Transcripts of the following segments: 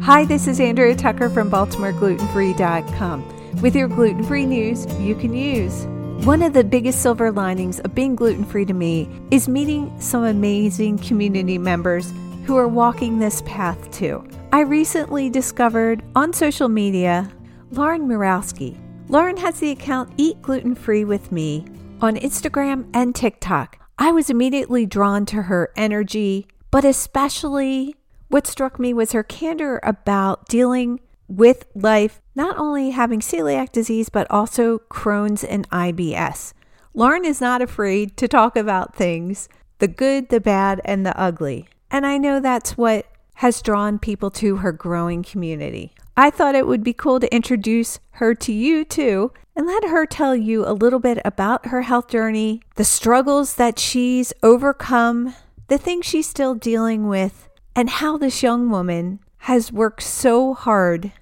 Hi, this is Andrea Tucker from BaltimoreGlutenFree.com with your gluten free news you can use. One of the biggest silver linings of being gluten free to me is meeting some amazing community members who are walking this path too. I recently discovered on social media Lauren Murawski. Lauren has the account Eat Gluten Free with Me on Instagram and TikTok. I was immediately drawn to her energy, but especially what struck me was her candor about dealing with life, not only having celiac disease, but also Crohn's and IBS. Lauren is not afraid to talk about things the good, the bad, and the ugly. And I know that's what has drawn people to her growing community. I thought it would be cool to introduce her to you too and let her tell you a little bit about her health journey, the struggles that she's overcome, the things she's still dealing with, and how this young woman has worked so hard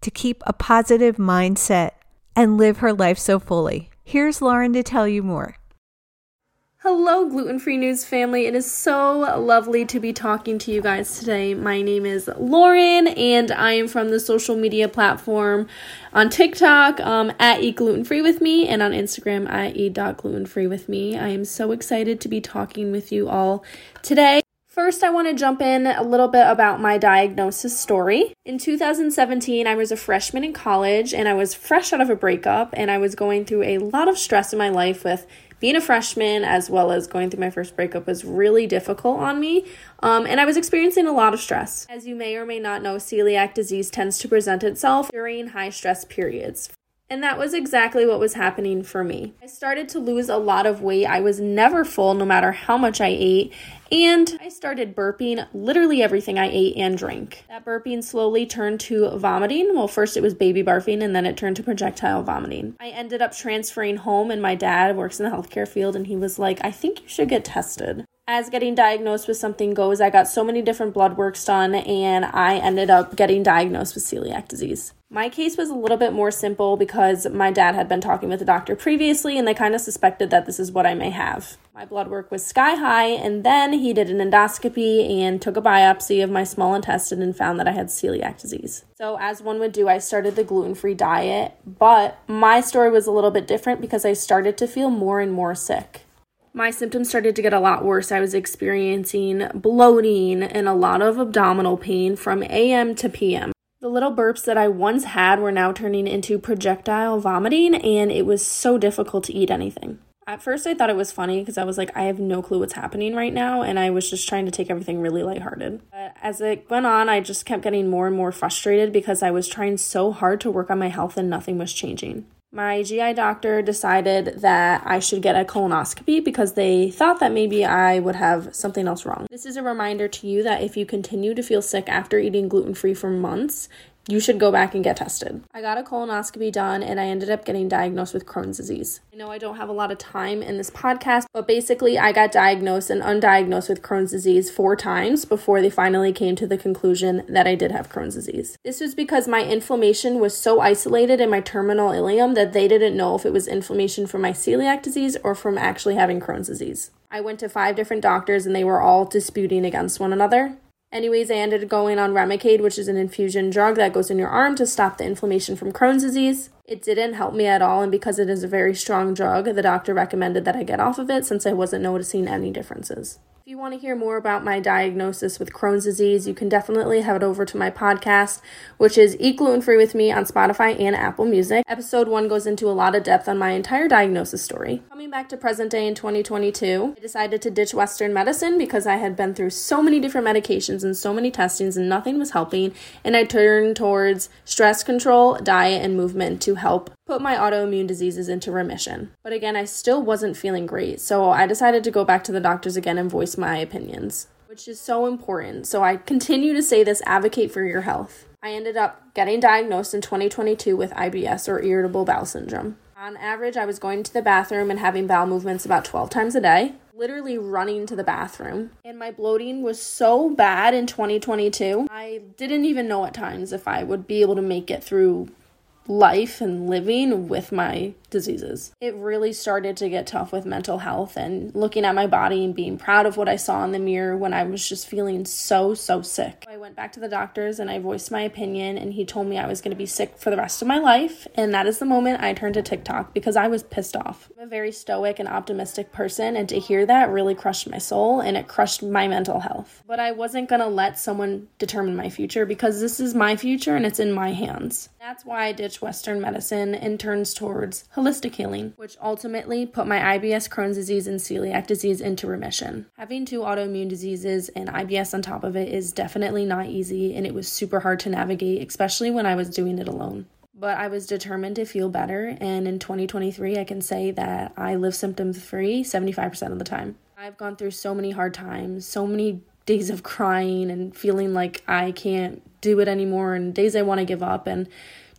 to keep a positive mindset and live her life so fully. Here's Lauren to tell you more. Hello, Gluten Free News family. It is so lovely to be talking to you guys today. My name is Lauren, and I am from the social media platform on TikTok um, at Eat Gluten Free with Me and on Instagram at Eat.glutenfree with me. I am so excited to be talking with you all today. First, I want to jump in a little bit about my diagnosis story. In 2017, I was a freshman in college and I was fresh out of a breakup, and I was going through a lot of stress in my life with being a freshman as well as going through my first breakup was really difficult on me. Um, and I was experiencing a lot of stress. As you may or may not know, celiac disease tends to present itself during high stress periods. And that was exactly what was happening for me. I started to lose a lot of weight. I was never full no matter how much I ate. And I started burping literally everything I ate and drank. That burping slowly turned to vomiting. Well, first it was baby barfing and then it turned to projectile vomiting. I ended up transferring home, and my dad works in the healthcare field, and he was like, I think you should get tested as getting diagnosed with something goes, I got so many different blood works done and I ended up getting diagnosed with celiac disease. My case was a little bit more simple because my dad had been talking with the doctor previously and they kind of suspected that this is what I may have. My blood work was sky high, and then he did an endoscopy and took a biopsy of my small intestine and found that I had celiac disease. So, as one would do, I started the gluten free diet, but my story was a little bit different because I started to feel more and more sick my symptoms started to get a lot worse. I was experiencing bloating and a lot of abdominal pain from AM to PM. The little burps that I once had were now turning into projectile vomiting, and it was so difficult to eat anything. At first, I thought it was funny because I was like, I have no clue what's happening right now, and I was just trying to take everything really lighthearted. But as it went on, I just kept getting more and more frustrated because I was trying so hard to work on my health and nothing was changing. My GI doctor decided that I should get a colonoscopy because they thought that maybe I would have something else wrong. This is a reminder to you that if you continue to feel sick after eating gluten free for months, you should go back and get tested. I got a colonoscopy done and I ended up getting diagnosed with Crohn's disease. I know I don't have a lot of time in this podcast, but basically, I got diagnosed and undiagnosed with Crohn's disease four times before they finally came to the conclusion that I did have Crohn's disease. This was because my inflammation was so isolated in my terminal ileum that they didn't know if it was inflammation from my celiac disease or from actually having Crohn's disease. I went to five different doctors and they were all disputing against one another. Anyways, I ended up going on Remicade, which is an infusion drug that goes in your arm to stop the inflammation from Crohn's disease. It didn't help me at all, and because it is a very strong drug, the doctor recommended that I get off of it since I wasn't noticing any differences. You want to hear more about my diagnosis with Crohn's disease, you can definitely head over to my podcast, which is Eat Gluten Free with Me on Spotify and Apple Music. Episode 1 goes into a lot of depth on my entire diagnosis story. Coming back to present day in 2022, I decided to ditch Western medicine because I had been through so many different medications and so many testings and nothing was helping, and I turned towards stress control, diet, and movement to help put my autoimmune diseases into remission. But again, I still wasn't feeling great, so I decided to go back to the doctors again and voice my opinions, which is so important. So I continue to say this advocate for your health. I ended up getting diagnosed in 2022 with IBS or irritable bowel syndrome. On average, I was going to the bathroom and having bowel movements about 12 times a day, literally running to the bathroom. And my bloating was so bad in 2022, I didn't even know at times if I would be able to make it through life and living with my diseases. It really started to get tough with mental health and looking at my body and being proud of what I saw in the mirror when I was just feeling so, so sick. I went back to the doctors and I voiced my opinion, and he told me I was going to be sick for the rest of my life. And that is the moment I turned to TikTok because I was pissed off. I'm a very stoic and optimistic person, and to hear that really crushed my soul and it crushed my mental health. But I wasn't going to let someone determine my future because this is my future and it's in my hands. That's why I ditched Western medicine and turns towards holistic healing, which ultimately put my IBS, Crohn's disease, and celiac disease into remission. Having two autoimmune diseases and IBS on top of it is definitely not easy, and it was super hard to navigate, especially when I was doing it alone. But I was determined to feel better, and in 2023, I can say that I live symptom free 75% of the time. I've gone through so many hard times, so many days of crying and feeling like I can't do it anymore, and days I want to give up, and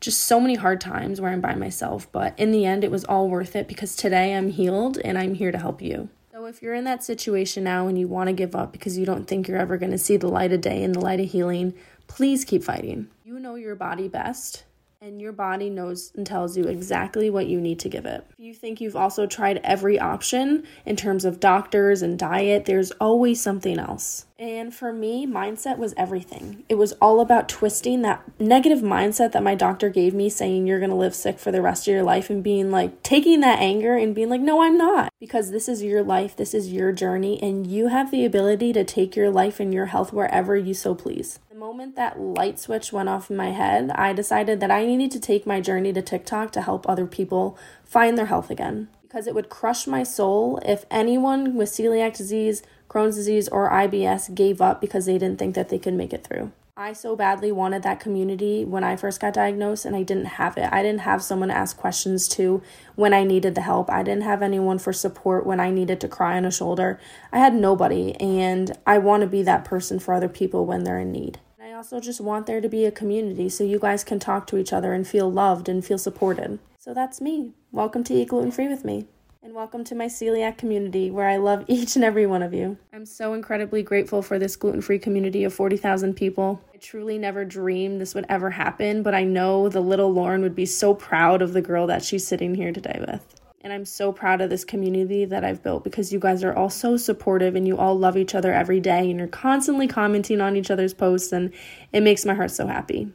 just so many hard times where I'm by myself, but in the end, it was all worth it because today I'm healed and I'm here to help you. So, if you're in that situation now and you want to give up because you don't think you're ever going to see the light of day and the light of healing, please keep fighting. You know your body best and your body knows and tells you exactly what you need to give it. If you think you've also tried every option in terms of doctors and diet, there's always something else. And for me, mindset was everything. It was all about twisting that negative mindset that my doctor gave me, saying you're gonna live sick for the rest of your life, and being like, taking that anger and being like, no, I'm not. Because this is your life, this is your journey, and you have the ability to take your life and your health wherever you so please moment that light switch went off in my head, I decided that I needed to take my journey to TikTok to help other people find their health again. Because it would crush my soul if anyone with celiac disease, Crohn's disease, or IBS gave up because they didn't think that they could make it through. I so badly wanted that community when I first got diagnosed, and I didn't have it. I didn't have someone to ask questions to when I needed the help. I didn't have anyone for support when I needed to cry on a shoulder. I had nobody, and I want to be that person for other people when they're in need also just want there to be a community so you guys can talk to each other and feel loved and feel supported. So that's me. Welcome to Eat Gluten Free with me. And welcome to my celiac community where I love each and every one of you. I'm so incredibly grateful for this gluten free community of 40,000 people. I truly never dreamed this would ever happen, but I know the little Lauren would be so proud of the girl that she's sitting here today with. And I'm so proud of this community that I've built because you guys are all so supportive and you all love each other every day and you're constantly commenting on each other's posts, and it makes my heart so happy.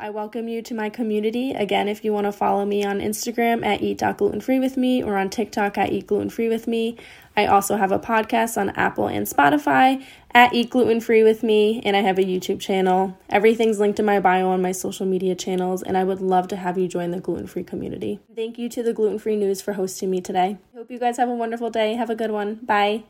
I welcome you to my community. Again, if you want to follow me on Instagram at eat.glutenfree with me or on TikTok at eat gluten free with me, I also have a podcast on Apple and Spotify at Eat Gluten Free with Me, and I have a YouTube channel. Everything's linked in my bio on my social media channels, and I would love to have you join the gluten free community. Thank you to the Gluten Free News for hosting me today. Hope you guys have a wonderful day. Have a good one. Bye.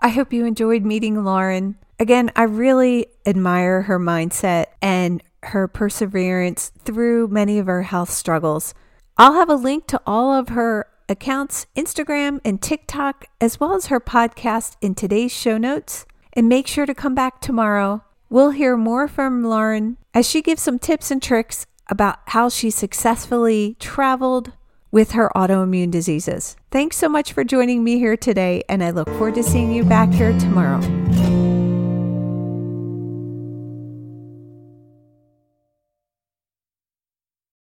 I hope you enjoyed meeting Lauren. Again, I really admire her mindset and her perseverance through many of her health struggles. I'll have a link to all of her accounts, Instagram and TikTok, as well as her podcast in today's show notes. And make sure to come back tomorrow. We'll hear more from Lauren as she gives some tips and tricks about how she successfully traveled with her autoimmune diseases. Thanks so much for joining me here today, and I look forward to seeing you back here tomorrow.